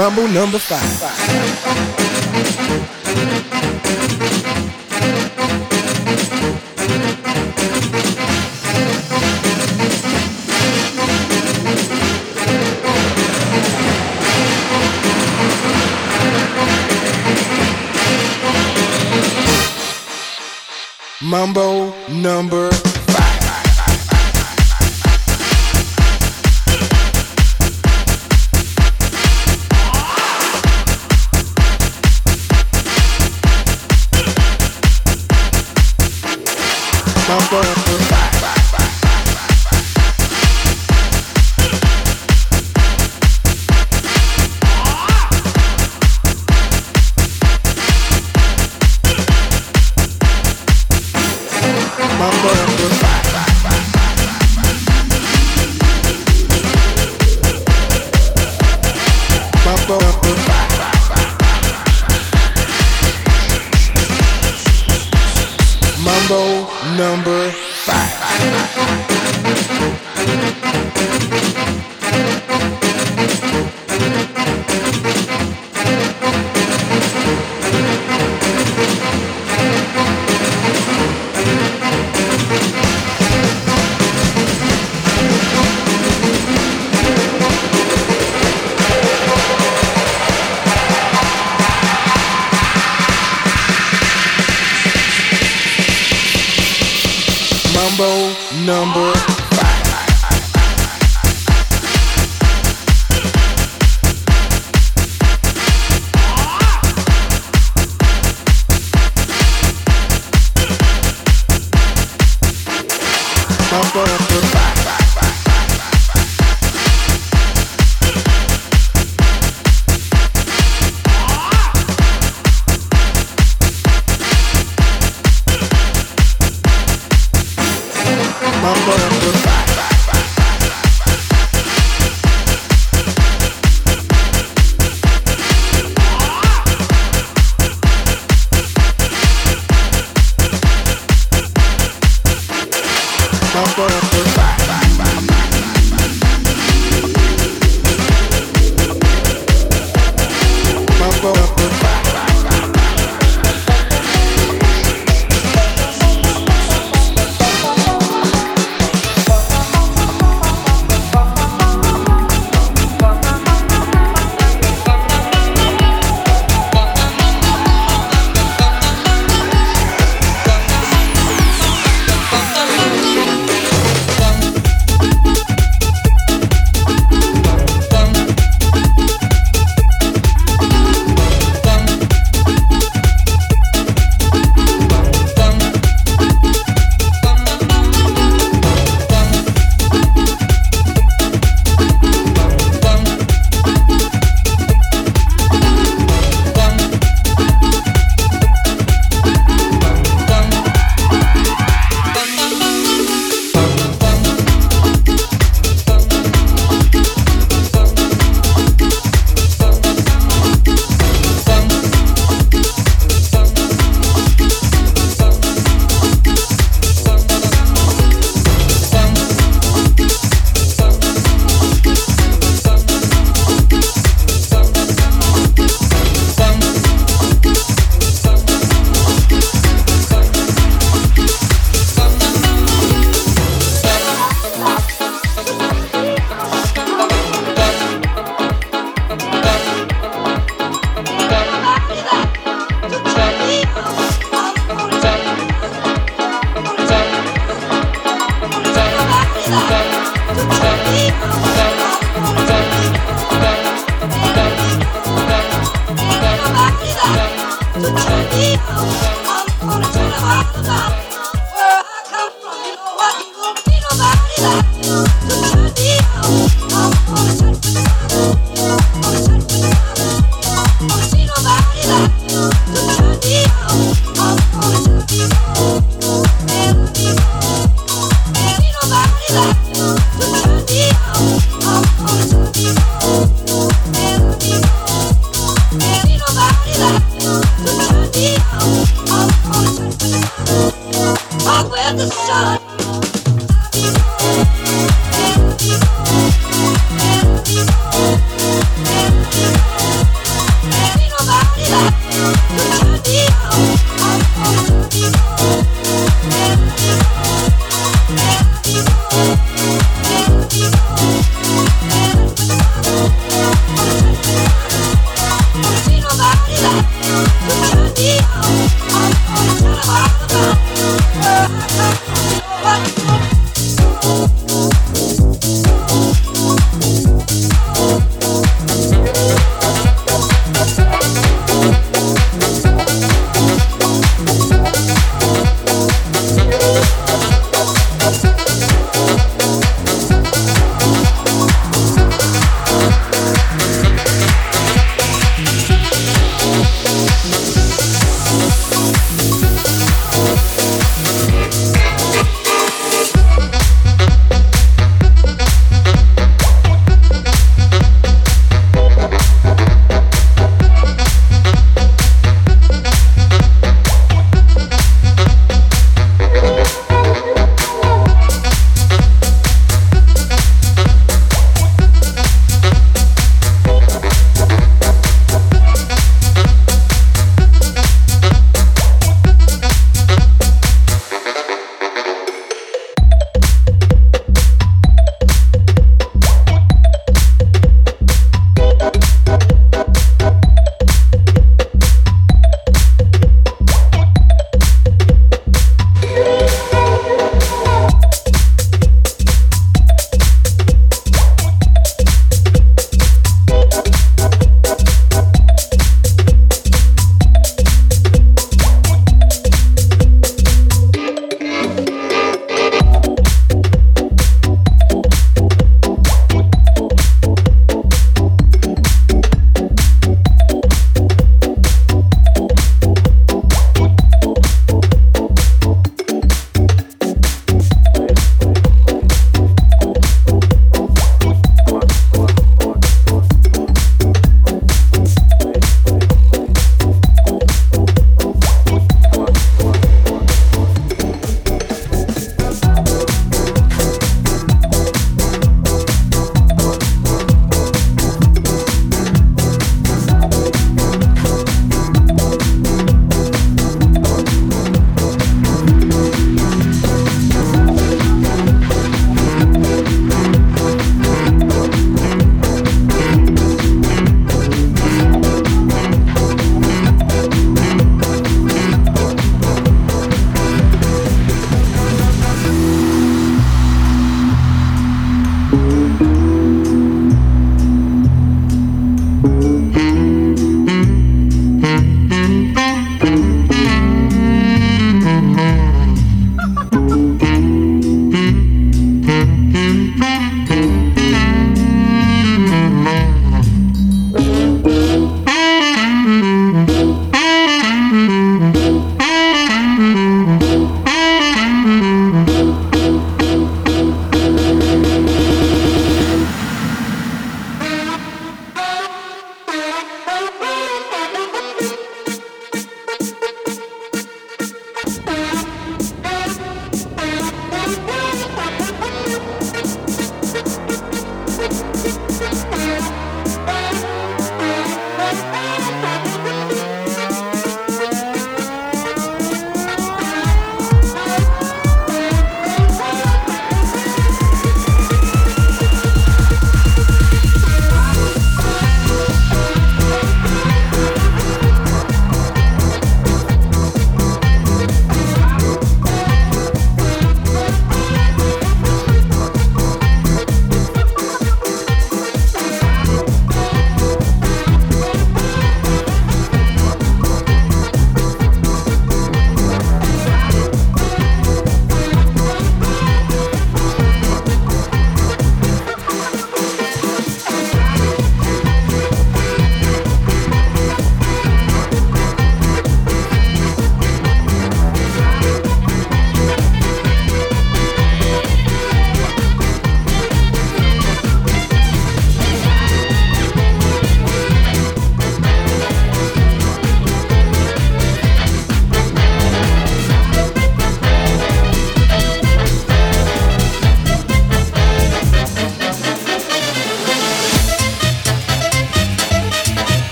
Mambo number five.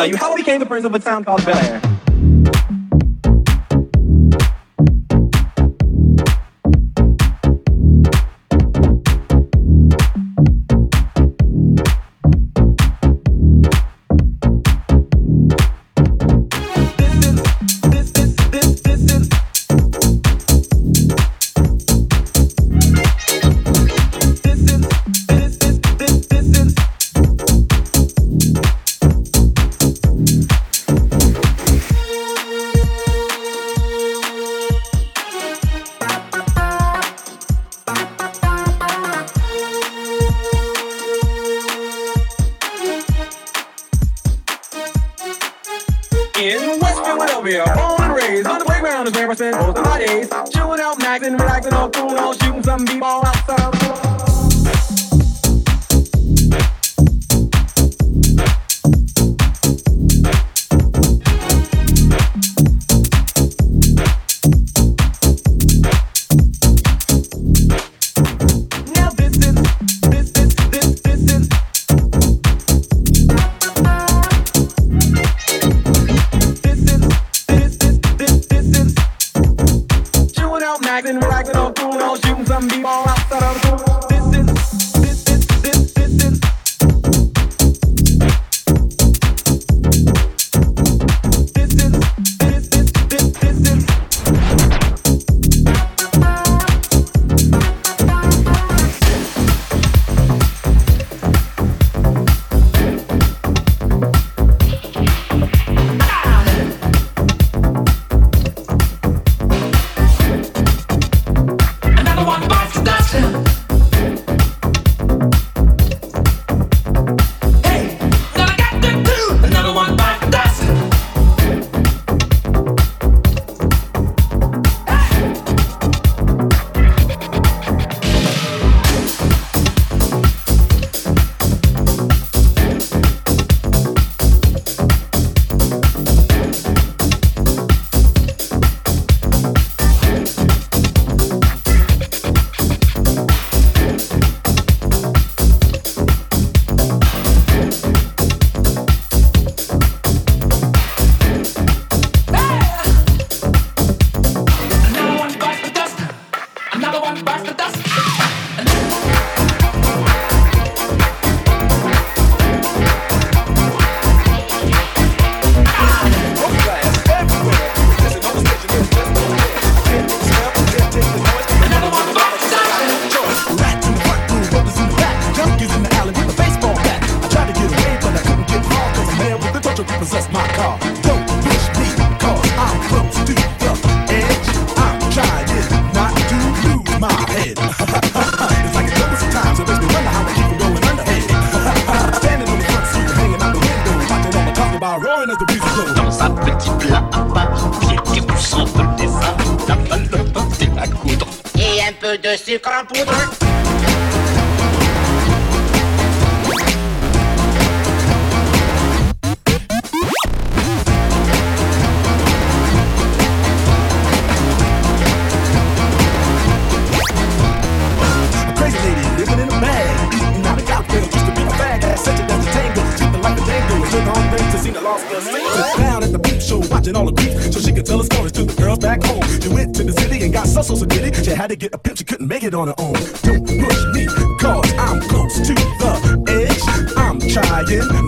Tell you how I became the prince of a town called Bel Air.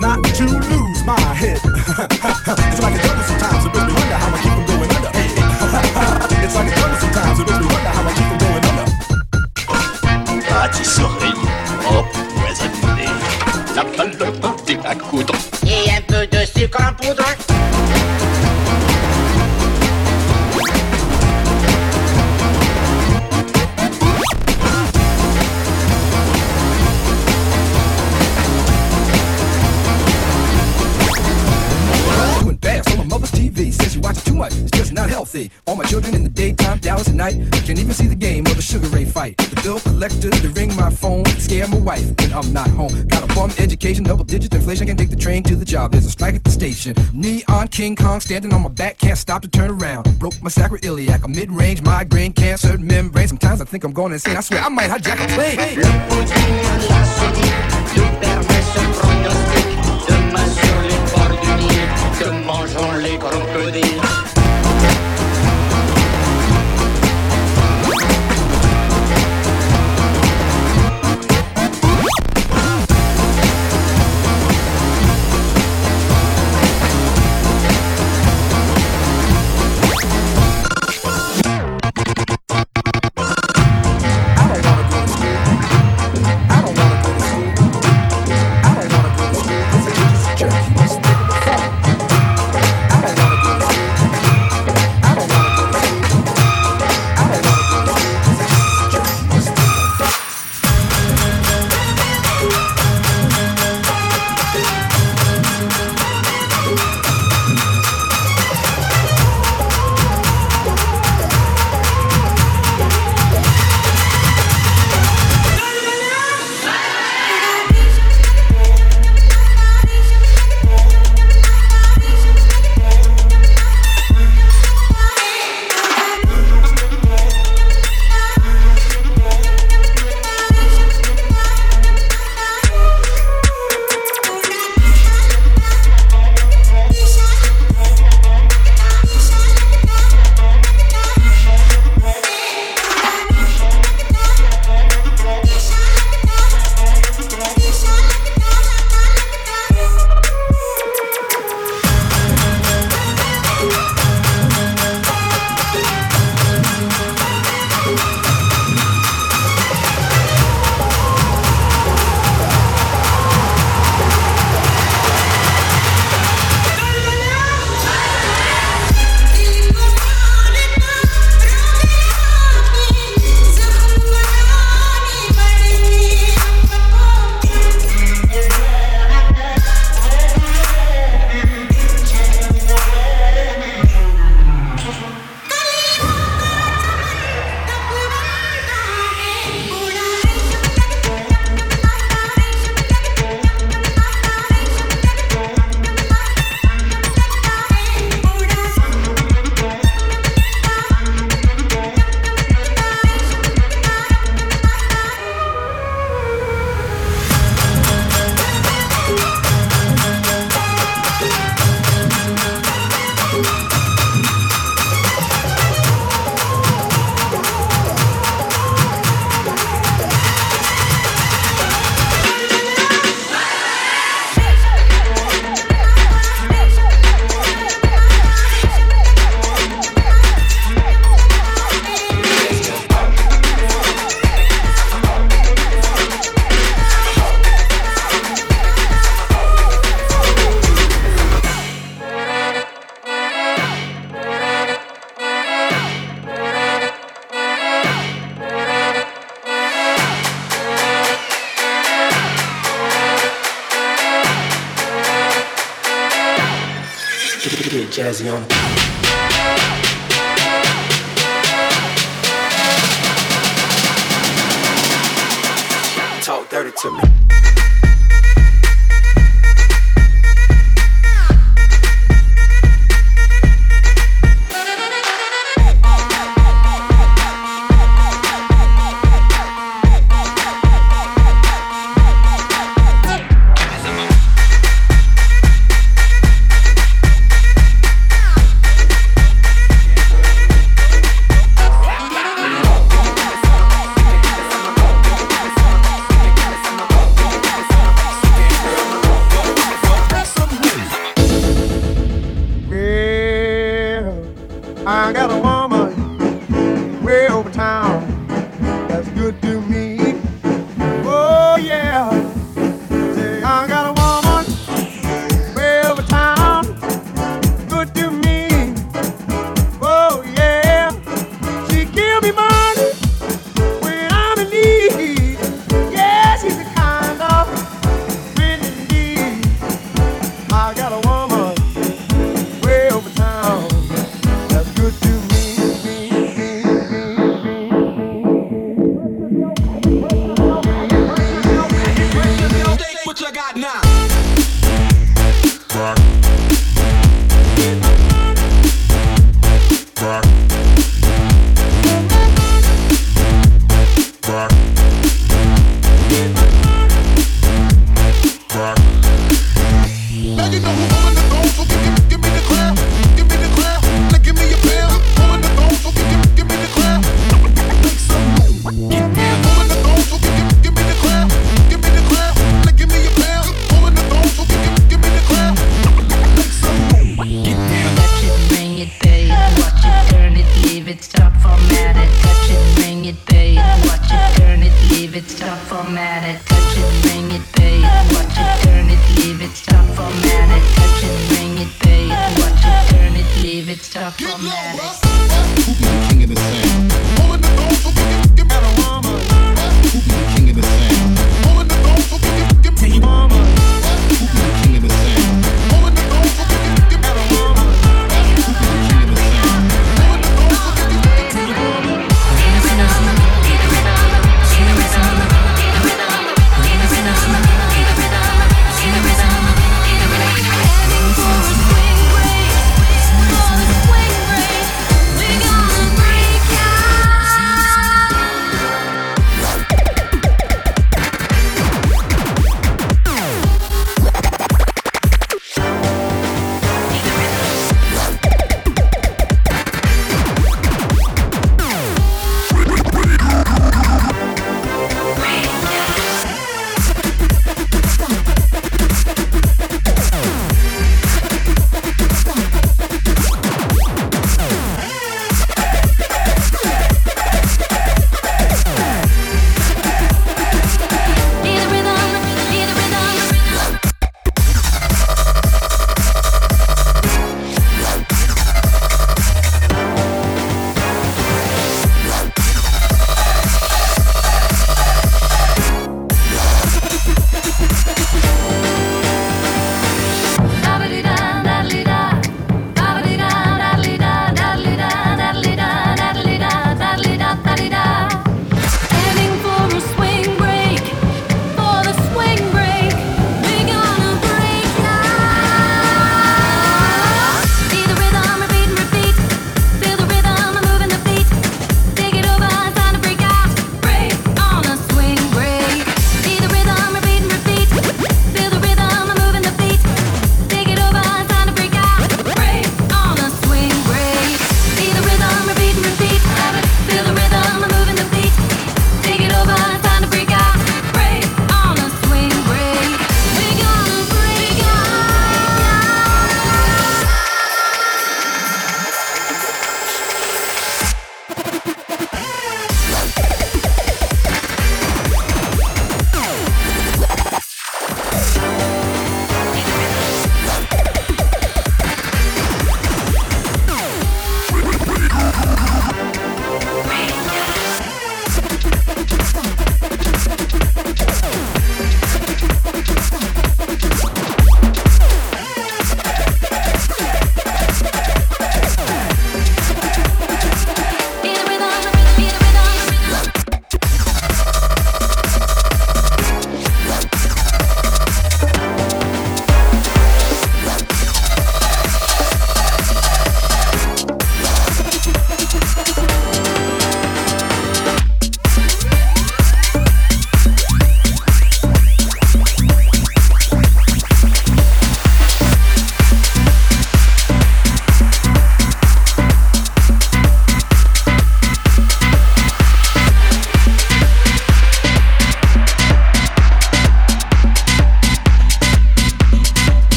not to lose my head. so I can double education, double digits inflation. can take the train to the job. There's a strike at the station. Neon King Kong standing on my back, can't stop to turn around. Broke my sacroiliac, a mid range migraine, cancer membrane. Sometimes I think I'm going insane. I swear I might hijack a plane.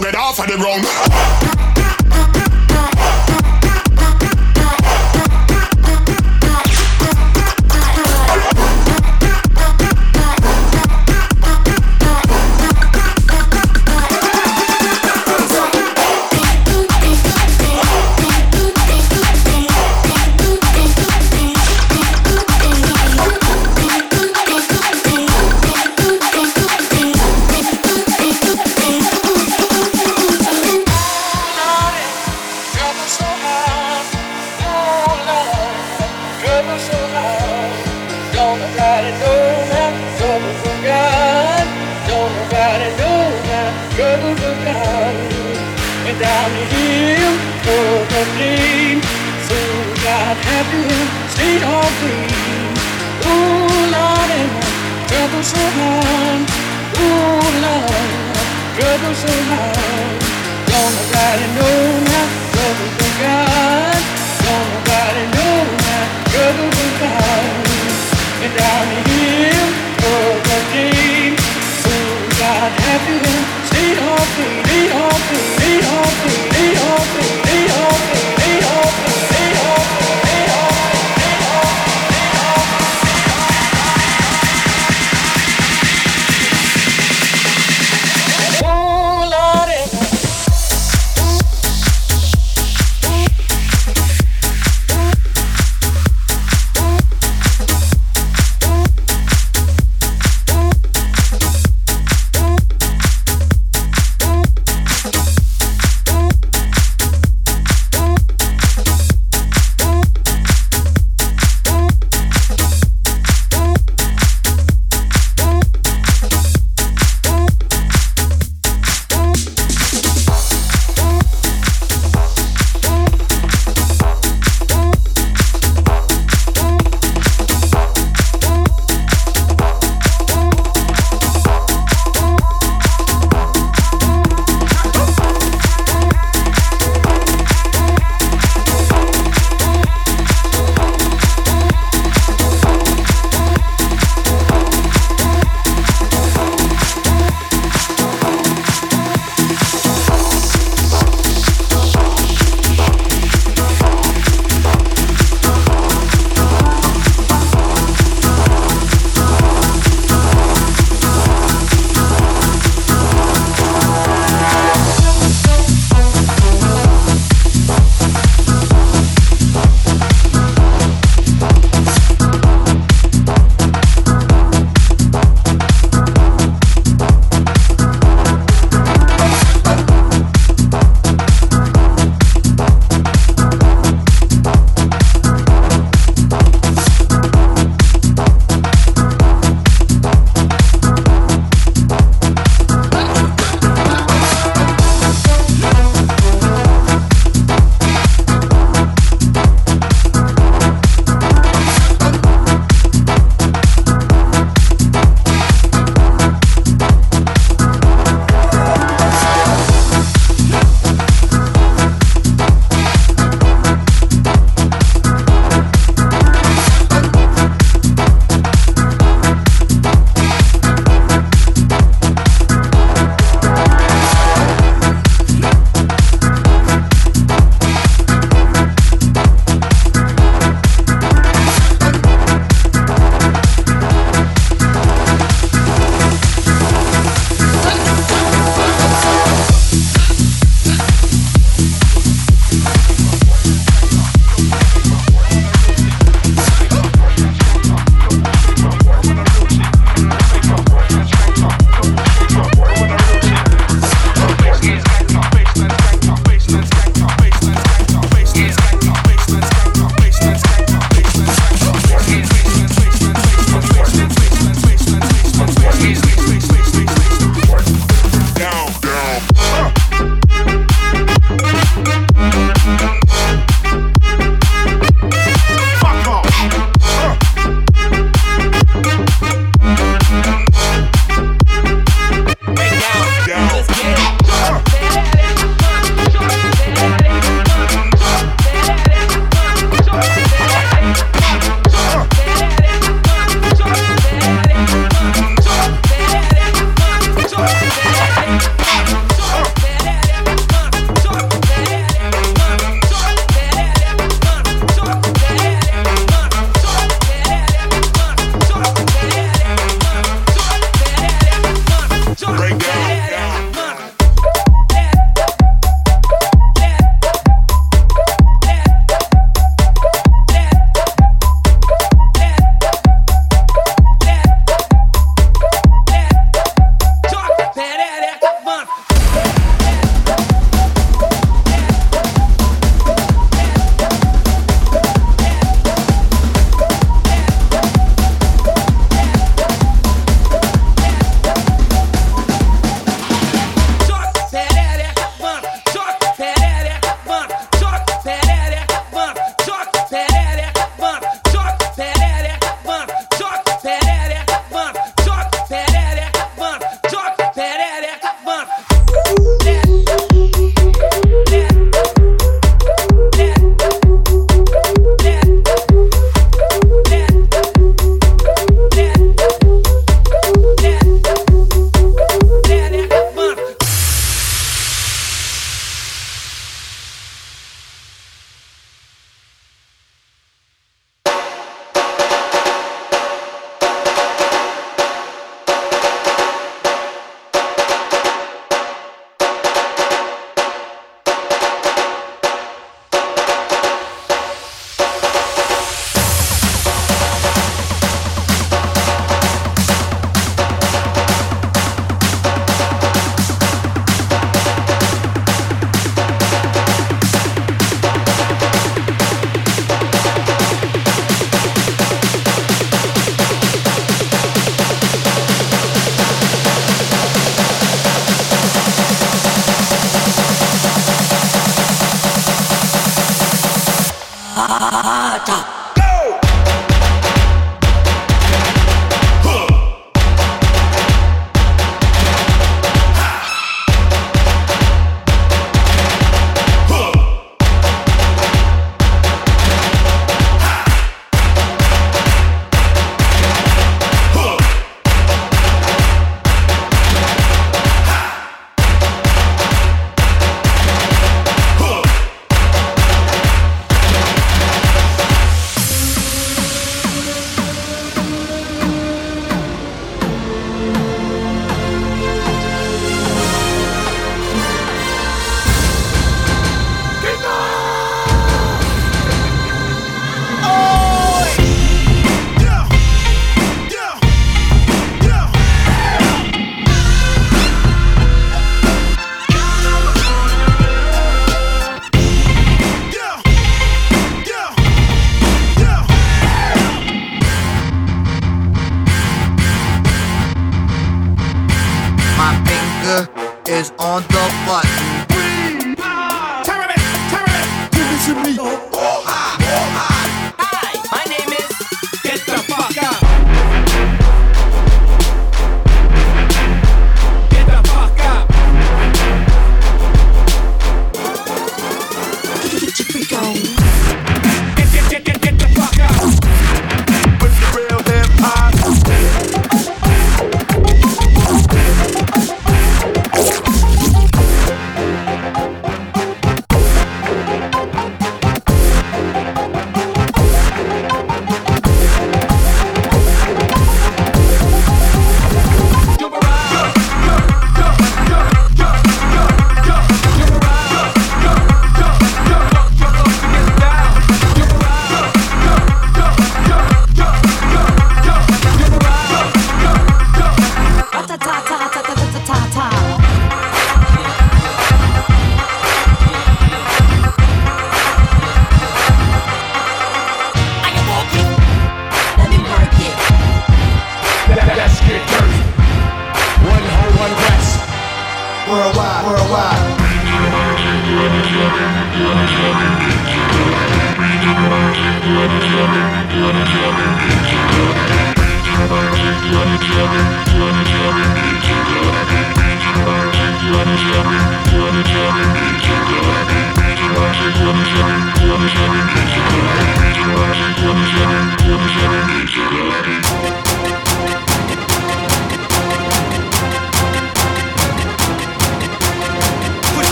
to get off of the ground.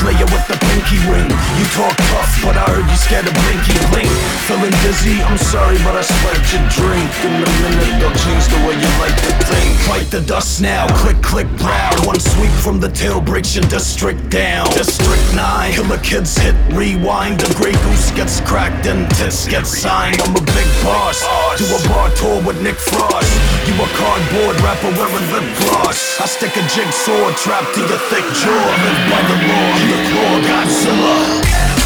Godzilla, play it with the pinky ring. You talk tough, but I heard you scared of blinky blink. Feeling dizzy, I'm sorry, but I spiked your drink. In a minute, they'll change the way you like to think. Fight the dust now, click, click, brow. One sweep from the tail breaks your district down. District 9, killer kids hit rewind. The Grey Goose gets cracked and tits get signed. I'm a big boss. Do a bar tour with Nick Frost. You a cardboard rapper wearing lip gloss. I stick a jigsaw trap to your thick jaw. Live by the law, the claw Godzilla.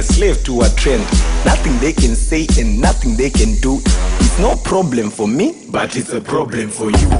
a slave to a trend. Nothing they can say and nothing they can do. It's no problem for me, but it's a problem for you.